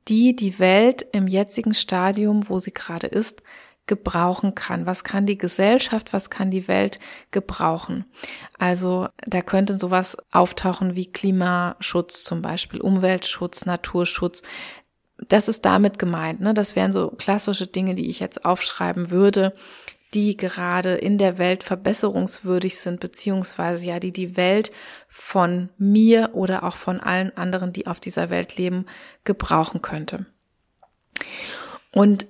die die Welt im jetzigen Stadium, wo sie gerade ist, gebrauchen kann. Was kann die Gesellschaft, was kann die Welt gebrauchen? Also da könnte sowas auftauchen wie Klimaschutz zum Beispiel, Umweltschutz, Naturschutz. Das ist damit gemeint. Ne? Das wären so klassische Dinge, die ich jetzt aufschreiben würde, die gerade in der Welt verbesserungswürdig sind, beziehungsweise ja, die die Welt von mir oder auch von allen anderen, die auf dieser Welt leben, gebrauchen könnte. Und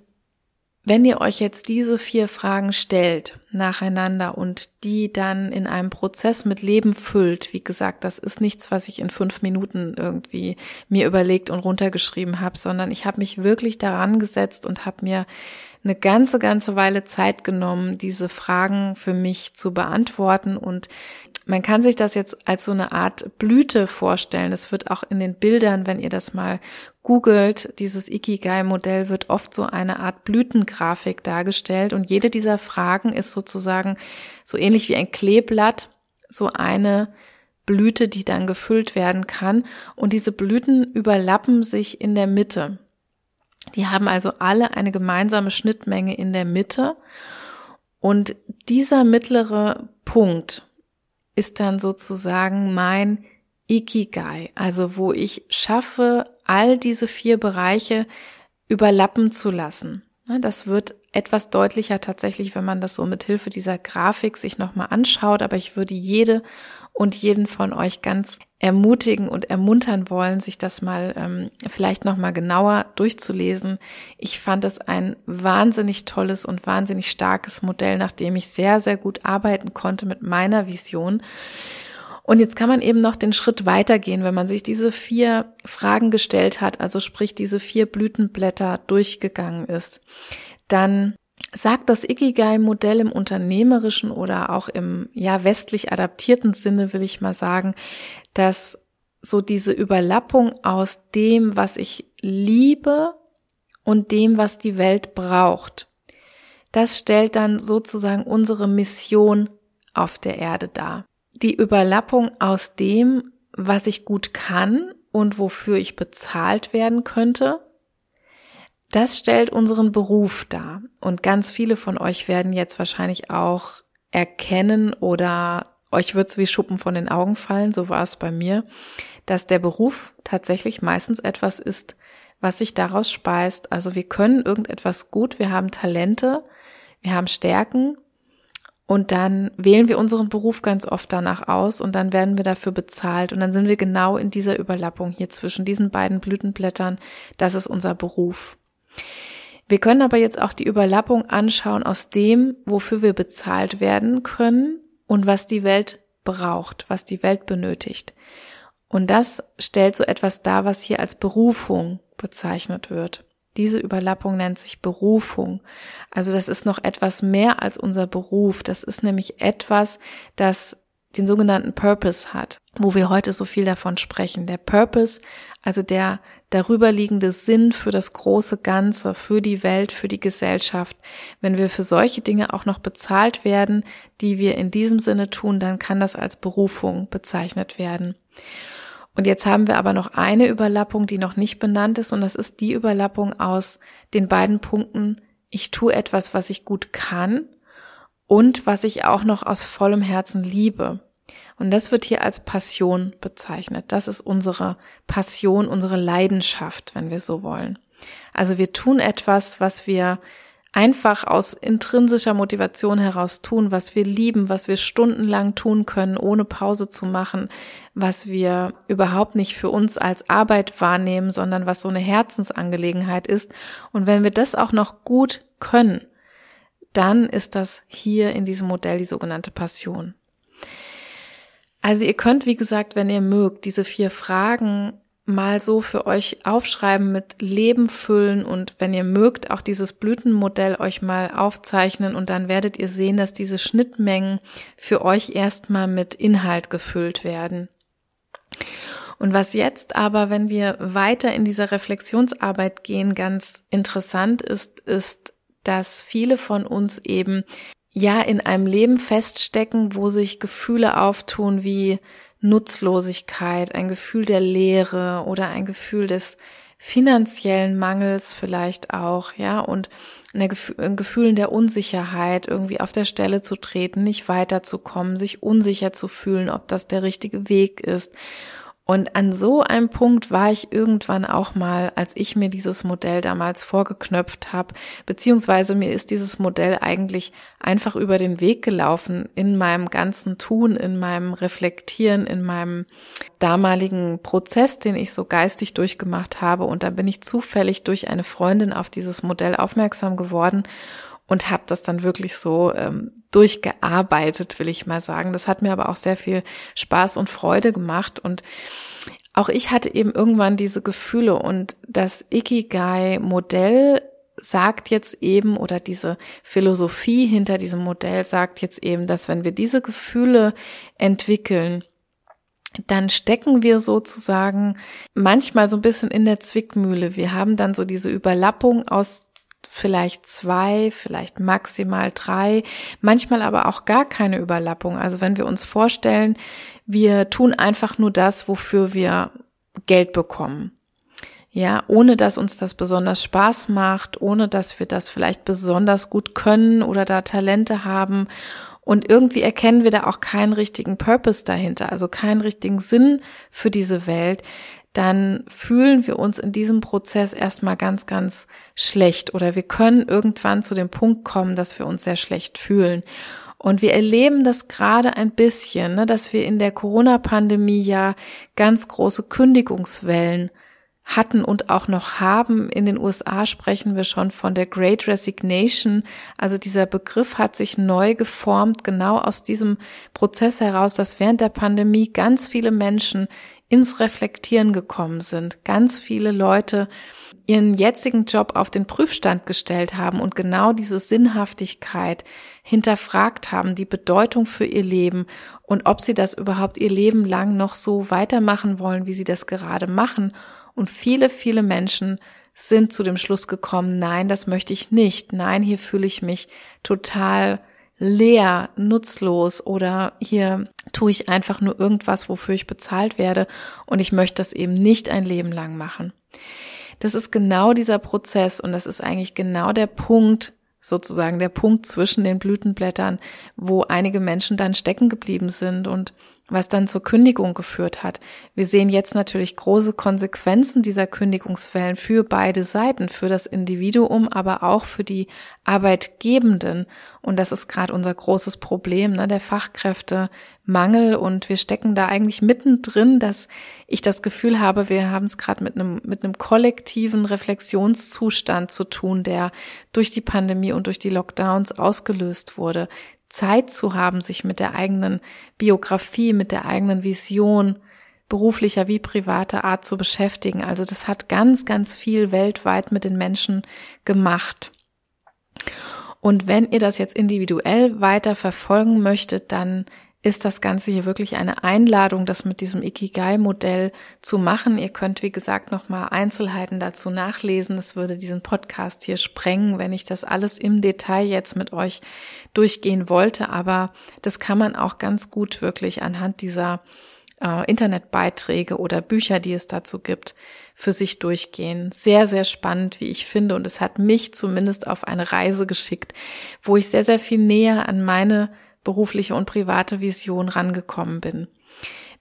wenn ihr euch jetzt diese vier Fragen stellt nacheinander und die dann in einem Prozess mit Leben füllt, wie gesagt, das ist nichts, was ich in fünf Minuten irgendwie mir überlegt und runtergeschrieben habe, sondern ich habe mich wirklich daran gesetzt und habe mir eine ganze, ganze Weile Zeit genommen, diese Fragen für mich zu beantworten und man kann sich das jetzt als so eine Art Blüte vorstellen. Es wird auch in den Bildern, wenn ihr das mal googelt, dieses Ikigai-Modell wird oft so eine Art Blütengrafik dargestellt und jede dieser Fragen ist sozusagen so ähnlich wie ein Kleeblatt, so eine Blüte, die dann gefüllt werden kann. Und diese Blüten überlappen sich in der Mitte. Die haben also alle eine gemeinsame Schnittmenge in der Mitte. Und dieser mittlere Punkt ist dann sozusagen mein Ikigai, also wo ich schaffe, all diese vier Bereiche überlappen zu lassen. Das wird etwas deutlicher tatsächlich, wenn man das so mit Hilfe dieser Grafik sich nochmal anschaut. Aber ich würde jede und jeden von euch ganz ermutigen und ermuntern wollen, sich das mal ähm, vielleicht nochmal genauer durchzulesen. Ich fand es ein wahnsinnig tolles und wahnsinnig starkes Modell, nach dem ich sehr, sehr gut arbeiten konnte mit meiner Vision. Und jetzt kann man eben noch den Schritt weitergehen, wenn man sich diese vier Fragen gestellt hat, also sprich diese vier Blütenblätter durchgegangen ist. Dann sagt das Ikigai-Modell im unternehmerischen oder auch im ja westlich adaptierten Sinne, will ich mal sagen, dass so diese Überlappung aus dem, was ich liebe und dem, was die Welt braucht, das stellt dann sozusagen unsere Mission auf der Erde dar die Überlappung aus dem, was ich gut kann und wofür ich bezahlt werden könnte, das stellt unseren Beruf dar. Und ganz viele von euch werden jetzt wahrscheinlich auch erkennen oder euch wird's wie Schuppen von den Augen fallen, so war es bei mir, dass der Beruf tatsächlich meistens etwas ist, was sich daraus speist. Also wir können irgendetwas gut, wir haben Talente, wir haben Stärken und dann wählen wir unseren Beruf ganz oft danach aus und dann werden wir dafür bezahlt. Und dann sind wir genau in dieser Überlappung hier zwischen diesen beiden Blütenblättern. Das ist unser Beruf. Wir können aber jetzt auch die Überlappung anschauen aus dem, wofür wir bezahlt werden können und was die Welt braucht, was die Welt benötigt. Und das stellt so etwas dar, was hier als Berufung bezeichnet wird. Diese Überlappung nennt sich Berufung. Also das ist noch etwas mehr als unser Beruf. Das ist nämlich etwas, das den sogenannten Purpose hat, wo wir heute so viel davon sprechen. Der Purpose, also der darüberliegende Sinn für das große Ganze, für die Welt, für die Gesellschaft. Wenn wir für solche Dinge auch noch bezahlt werden, die wir in diesem Sinne tun, dann kann das als Berufung bezeichnet werden. Und jetzt haben wir aber noch eine Überlappung, die noch nicht benannt ist, und das ist die Überlappung aus den beiden Punkten, ich tue etwas, was ich gut kann und was ich auch noch aus vollem Herzen liebe. Und das wird hier als Passion bezeichnet. Das ist unsere Passion, unsere Leidenschaft, wenn wir so wollen. Also wir tun etwas, was wir einfach aus intrinsischer Motivation heraus tun, was wir lieben, was wir stundenlang tun können, ohne Pause zu machen, was wir überhaupt nicht für uns als Arbeit wahrnehmen, sondern was so eine Herzensangelegenheit ist. Und wenn wir das auch noch gut können, dann ist das hier in diesem Modell die sogenannte Passion. Also ihr könnt, wie gesagt, wenn ihr mögt, diese vier Fragen mal so für euch aufschreiben mit Leben füllen und wenn ihr mögt, auch dieses Blütenmodell euch mal aufzeichnen und dann werdet ihr sehen, dass diese Schnittmengen für euch erstmal mit Inhalt gefüllt werden. Und was jetzt aber, wenn wir weiter in dieser Reflexionsarbeit gehen, ganz interessant ist, ist, dass viele von uns eben ja in einem Leben feststecken, wo sich Gefühle auftun wie Nutzlosigkeit, ein Gefühl der Leere oder ein Gefühl des finanziellen Mangels vielleicht auch, ja, und ein Gefühl der Unsicherheit, irgendwie auf der Stelle zu treten, nicht weiterzukommen, sich unsicher zu fühlen, ob das der richtige Weg ist. Und an so einem Punkt war ich irgendwann auch mal, als ich mir dieses Modell damals vorgeknöpft habe, beziehungsweise mir ist dieses Modell eigentlich einfach über den Weg gelaufen in meinem ganzen Tun, in meinem Reflektieren, in meinem damaligen Prozess, den ich so geistig durchgemacht habe. Und da bin ich zufällig durch eine Freundin auf dieses Modell aufmerksam geworden und habe das dann wirklich so ähm, durchgearbeitet, will ich mal sagen. Das hat mir aber auch sehr viel Spaß und Freude gemacht und auch ich hatte eben irgendwann diese Gefühle und das Ikigai-Modell sagt jetzt eben oder diese Philosophie hinter diesem Modell sagt jetzt eben, dass wenn wir diese Gefühle entwickeln, dann stecken wir sozusagen manchmal so ein bisschen in der Zwickmühle. Wir haben dann so diese Überlappung aus vielleicht zwei, vielleicht maximal drei, manchmal aber auch gar keine Überlappung. Also wenn wir uns vorstellen, wir tun einfach nur das, wofür wir Geld bekommen. Ja, ohne dass uns das besonders Spaß macht, ohne dass wir das vielleicht besonders gut können oder da Talente haben. Und irgendwie erkennen wir da auch keinen richtigen Purpose dahinter, also keinen richtigen Sinn für diese Welt dann fühlen wir uns in diesem Prozess erstmal ganz, ganz schlecht oder wir können irgendwann zu dem Punkt kommen, dass wir uns sehr schlecht fühlen. Und wir erleben das gerade ein bisschen, ne, dass wir in der Corona-Pandemie ja ganz große Kündigungswellen hatten und auch noch haben. In den USA sprechen wir schon von der Great Resignation. Also dieser Begriff hat sich neu geformt, genau aus diesem Prozess heraus, dass während der Pandemie ganz viele Menschen ins Reflektieren gekommen sind. Ganz viele Leute ihren jetzigen Job auf den Prüfstand gestellt haben und genau diese Sinnhaftigkeit hinterfragt haben, die Bedeutung für ihr Leben und ob sie das überhaupt ihr Leben lang noch so weitermachen wollen, wie sie das gerade machen. Und viele, viele Menschen sind zu dem Schluss gekommen, nein, das möchte ich nicht. Nein, hier fühle ich mich total leer, nutzlos oder hier tue ich einfach nur irgendwas, wofür ich bezahlt werde und ich möchte das eben nicht ein Leben lang machen. Das ist genau dieser Prozess und das ist eigentlich genau der Punkt, sozusagen der Punkt zwischen den Blütenblättern, wo einige Menschen dann stecken geblieben sind und was dann zur Kündigung geführt hat. Wir sehen jetzt natürlich große Konsequenzen dieser Kündigungswellen für beide Seiten, für das Individuum, aber auch für die Arbeitgebenden. Und das ist gerade unser großes Problem, ne, der Fachkräftemangel. Und wir stecken da eigentlich mittendrin, dass ich das Gefühl habe, wir haben es gerade mit einem, mit einem kollektiven Reflexionszustand zu tun, der durch die Pandemie und durch die Lockdowns ausgelöst wurde. Zeit zu haben, sich mit der eigenen Biografie, mit der eigenen Vision beruflicher wie privater Art zu beschäftigen. Also das hat ganz, ganz viel weltweit mit den Menschen gemacht. Und wenn ihr das jetzt individuell weiter verfolgen möchtet, dann ist das Ganze hier wirklich eine Einladung, das mit diesem Ikigai-Modell zu machen. Ihr könnt, wie gesagt, nochmal Einzelheiten dazu nachlesen. Es würde diesen Podcast hier sprengen, wenn ich das alles im Detail jetzt mit euch durchgehen wollte. Aber das kann man auch ganz gut wirklich anhand dieser äh, Internetbeiträge oder Bücher, die es dazu gibt, für sich durchgehen. Sehr, sehr spannend, wie ich finde. Und es hat mich zumindest auf eine Reise geschickt, wo ich sehr, sehr viel näher an meine berufliche und private Vision rangekommen bin.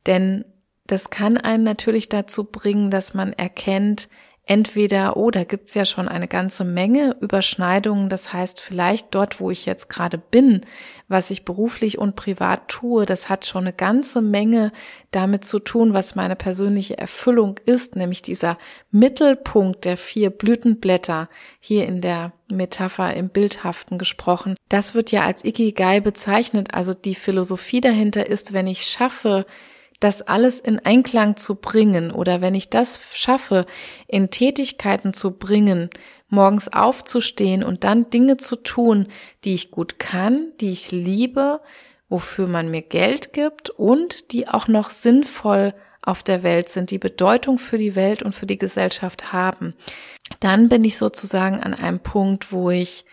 Denn das kann einen natürlich dazu bringen, dass man erkennt, entweder, oh, da gibt's ja schon eine ganze Menge Überschneidungen. Das heißt, vielleicht dort, wo ich jetzt gerade bin, was ich beruflich und privat tue, das hat schon eine ganze Menge damit zu tun, was meine persönliche Erfüllung ist, nämlich dieser Mittelpunkt der vier Blütenblätter hier in der Metapher im Bildhaften gesprochen. Das wird ja als Ikigai bezeichnet. Also die Philosophie dahinter ist, wenn ich schaffe, das alles in Einklang zu bringen oder wenn ich das schaffe, in Tätigkeiten zu bringen, morgens aufzustehen und dann Dinge zu tun, die ich gut kann, die ich liebe, wofür man mir Geld gibt und die auch noch sinnvoll auf der Welt sind, die Bedeutung für die Welt und für die Gesellschaft haben, dann bin ich sozusagen an einem Punkt, wo ich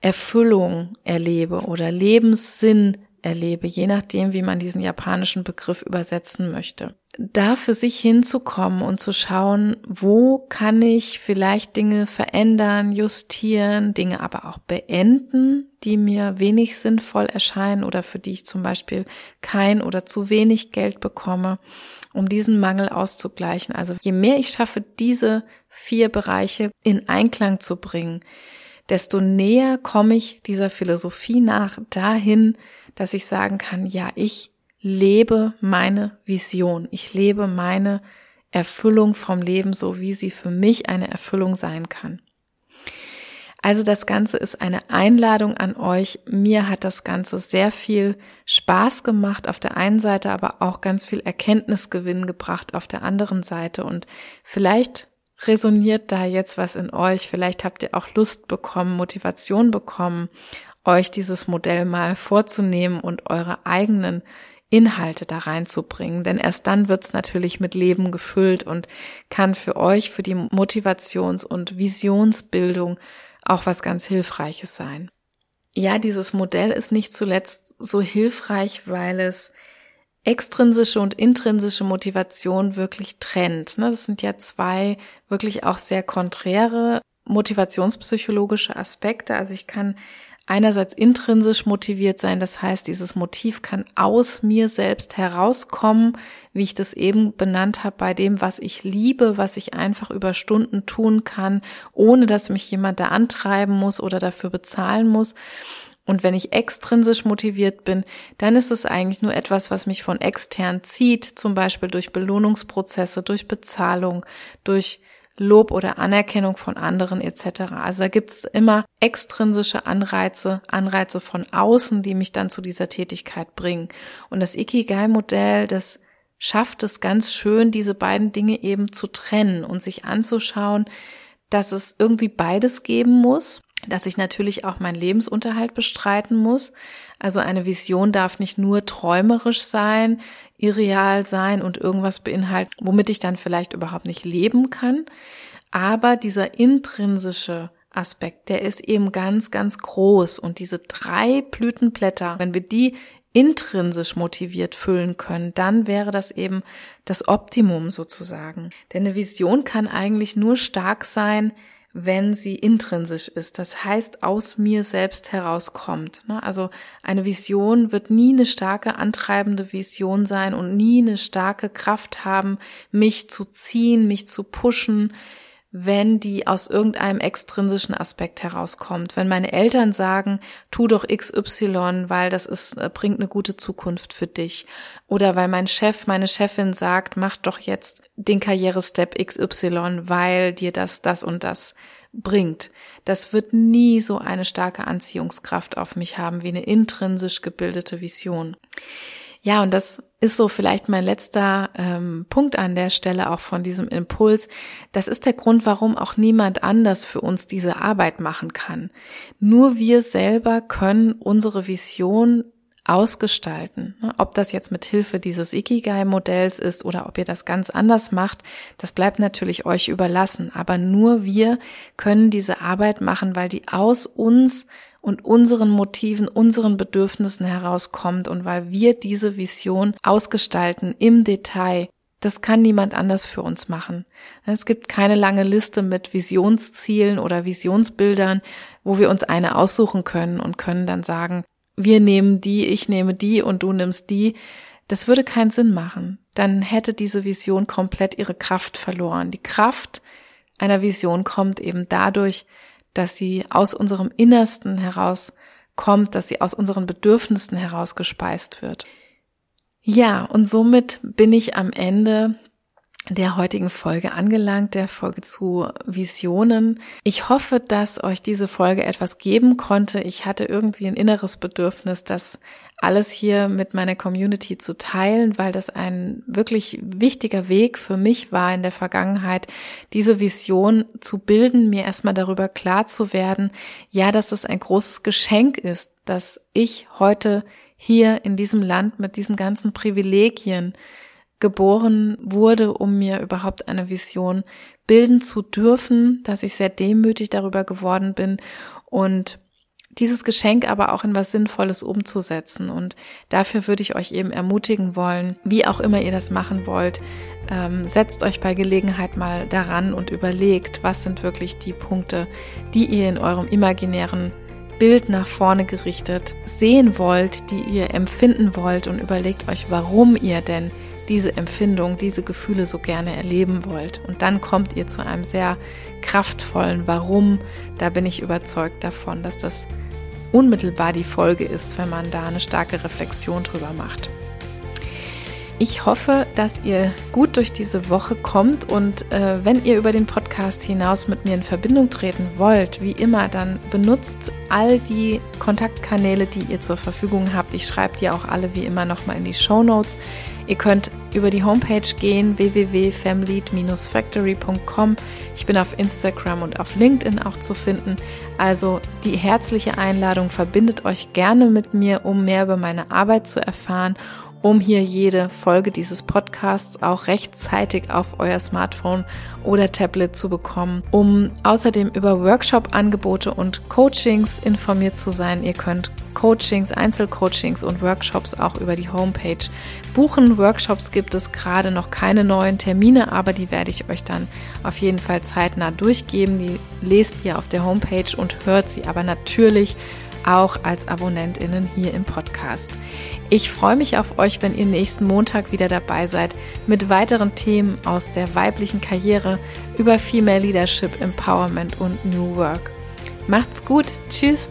Erfüllung erlebe oder Lebenssinn erlebe, je nachdem, wie man diesen japanischen Begriff übersetzen möchte. Da für sich hinzukommen und zu schauen, wo kann ich vielleicht Dinge verändern, justieren, Dinge aber auch beenden, die mir wenig sinnvoll erscheinen oder für die ich zum Beispiel kein oder zu wenig Geld bekomme, um diesen Mangel auszugleichen. Also je mehr ich schaffe, diese vier Bereiche in Einklang zu bringen, desto näher komme ich dieser Philosophie nach dahin, dass ich sagen kann, ja, ich lebe meine Vision, ich lebe meine Erfüllung vom Leben, so wie sie für mich eine Erfüllung sein kann. Also das Ganze ist eine Einladung an euch. Mir hat das Ganze sehr viel Spaß gemacht auf der einen Seite, aber auch ganz viel Erkenntnisgewinn gebracht auf der anderen Seite. Und vielleicht resoniert da jetzt was in euch. Vielleicht habt ihr auch Lust bekommen, Motivation bekommen, euch dieses Modell mal vorzunehmen und eure eigenen Inhalte da reinzubringen. Denn erst dann wird's natürlich mit Leben gefüllt und kann für euch, für die Motivations- und Visionsbildung auch was ganz Hilfreiches sein. Ja, dieses Modell ist nicht zuletzt so hilfreich, weil es extrinsische und intrinsische Motivation wirklich trennt. Ne? Das sind ja zwei wirklich auch sehr konträre motivationspsychologische Aspekte. Also ich kann einerseits intrinsisch motiviert sein, das heißt, dieses Motiv kann aus mir selbst herauskommen, wie ich das eben benannt habe, bei dem, was ich liebe, was ich einfach über Stunden tun kann, ohne dass mich jemand da antreiben muss oder dafür bezahlen muss. Und wenn ich extrinsisch motiviert bin, dann ist es eigentlich nur etwas, was mich von extern zieht, zum Beispiel durch Belohnungsprozesse, durch Bezahlung, durch Lob oder Anerkennung von anderen etc. Also da gibt es immer extrinsische Anreize, Anreize von außen, die mich dann zu dieser Tätigkeit bringen. Und das Ikigai-Modell, das schafft es ganz schön, diese beiden Dinge eben zu trennen und sich anzuschauen, dass es irgendwie beides geben muss dass ich natürlich auch meinen Lebensunterhalt bestreiten muss. Also eine Vision darf nicht nur träumerisch sein, irreal sein und irgendwas beinhalten, womit ich dann vielleicht überhaupt nicht leben kann. Aber dieser intrinsische Aspekt, der ist eben ganz, ganz groß. Und diese drei Blütenblätter, wenn wir die intrinsisch motiviert füllen können, dann wäre das eben das Optimum sozusagen. Denn eine Vision kann eigentlich nur stark sein, wenn sie intrinsisch ist, das heißt aus mir selbst herauskommt. Ne? Also eine Vision wird nie eine starke antreibende Vision sein und nie eine starke Kraft haben, mich zu ziehen, mich zu pushen, wenn die aus irgendeinem extrinsischen Aspekt herauskommt. Wenn meine Eltern sagen, tu doch XY, weil das ist, äh, bringt eine gute Zukunft für dich. Oder weil mein Chef, meine Chefin sagt, mach doch jetzt den Karrierestep XY, weil dir das, das und das bringt. Das wird nie so eine starke Anziehungskraft auf mich haben wie eine intrinsisch gebildete Vision. Ja, und das ist so vielleicht mein letzter ähm, Punkt an der Stelle auch von diesem Impuls. Das ist der Grund, warum auch niemand anders für uns diese Arbeit machen kann. Nur wir selber können unsere Vision ausgestalten. Ne, ob das jetzt mit Hilfe dieses Ikigai-Modells ist oder ob ihr das ganz anders macht, das bleibt natürlich euch überlassen. Aber nur wir können diese Arbeit machen, weil die aus uns und unseren Motiven, unseren Bedürfnissen herauskommt und weil wir diese Vision ausgestalten im Detail. Das kann niemand anders für uns machen. Es gibt keine lange Liste mit Visionszielen oder Visionsbildern, wo wir uns eine aussuchen können und können dann sagen, wir nehmen die, ich nehme die und du nimmst die. Das würde keinen Sinn machen. Dann hätte diese Vision komplett ihre Kraft verloren. Die Kraft einer Vision kommt eben dadurch, dass sie aus unserem Innersten heraus kommt, dass sie aus unseren Bedürfnissen heraus gespeist wird. Ja, und somit bin ich am Ende der heutigen Folge angelangt, der Folge zu Visionen. Ich hoffe, dass euch diese Folge etwas geben konnte. Ich hatte irgendwie ein inneres Bedürfnis, das alles hier mit meiner Community zu teilen, weil das ein wirklich wichtiger Weg für mich war in der Vergangenheit, diese Vision zu bilden, mir erstmal darüber klar zu werden, ja, dass es ein großes Geschenk ist, dass ich heute hier in diesem Land mit diesen ganzen Privilegien geboren wurde, um mir überhaupt eine Vision bilden zu dürfen, dass ich sehr demütig darüber geworden bin und dieses Geschenk aber auch in was Sinnvolles umzusetzen. Und dafür würde ich euch eben ermutigen wollen, wie auch immer ihr das machen wollt, ähm, setzt euch bei Gelegenheit mal daran und überlegt, was sind wirklich die Punkte, die ihr in eurem imaginären Bild nach vorne gerichtet sehen wollt, die ihr empfinden wollt und überlegt euch, warum ihr denn diese Empfindung, diese Gefühle so gerne erleben wollt. Und dann kommt ihr zu einem sehr kraftvollen Warum. Da bin ich überzeugt davon, dass das unmittelbar die Folge ist, wenn man da eine starke Reflexion drüber macht. Ich hoffe, dass ihr gut durch diese Woche kommt und äh, wenn ihr über den Podcast hinaus mit mir in Verbindung treten wollt, wie immer, dann benutzt all die Kontaktkanäle, die ihr zur Verfügung habt. Ich schreibe die auch alle wie immer nochmal in die Show Notes. Ihr könnt über die Homepage gehen, www.family-factory.com. Ich bin auf Instagram und auf LinkedIn auch zu finden. Also die herzliche Einladung verbindet euch gerne mit mir, um mehr über meine Arbeit zu erfahren um hier jede Folge dieses Podcasts auch rechtzeitig auf euer Smartphone oder Tablet zu bekommen, um außerdem über Workshop-Angebote und Coachings informiert zu sein. Ihr könnt Coachings, Einzelcoachings und Workshops auch über die Homepage buchen. Workshops gibt es gerade noch keine neuen Termine, aber die werde ich euch dann auf jeden Fall zeitnah durchgeben. Die lest ihr auf der Homepage und hört sie aber natürlich auch als Abonnentinnen hier im Podcast. Ich freue mich auf euch, wenn ihr nächsten Montag wieder dabei seid mit weiteren Themen aus der weiblichen Karriere über Female Leadership, Empowerment und New Work. Macht's gut. Tschüss.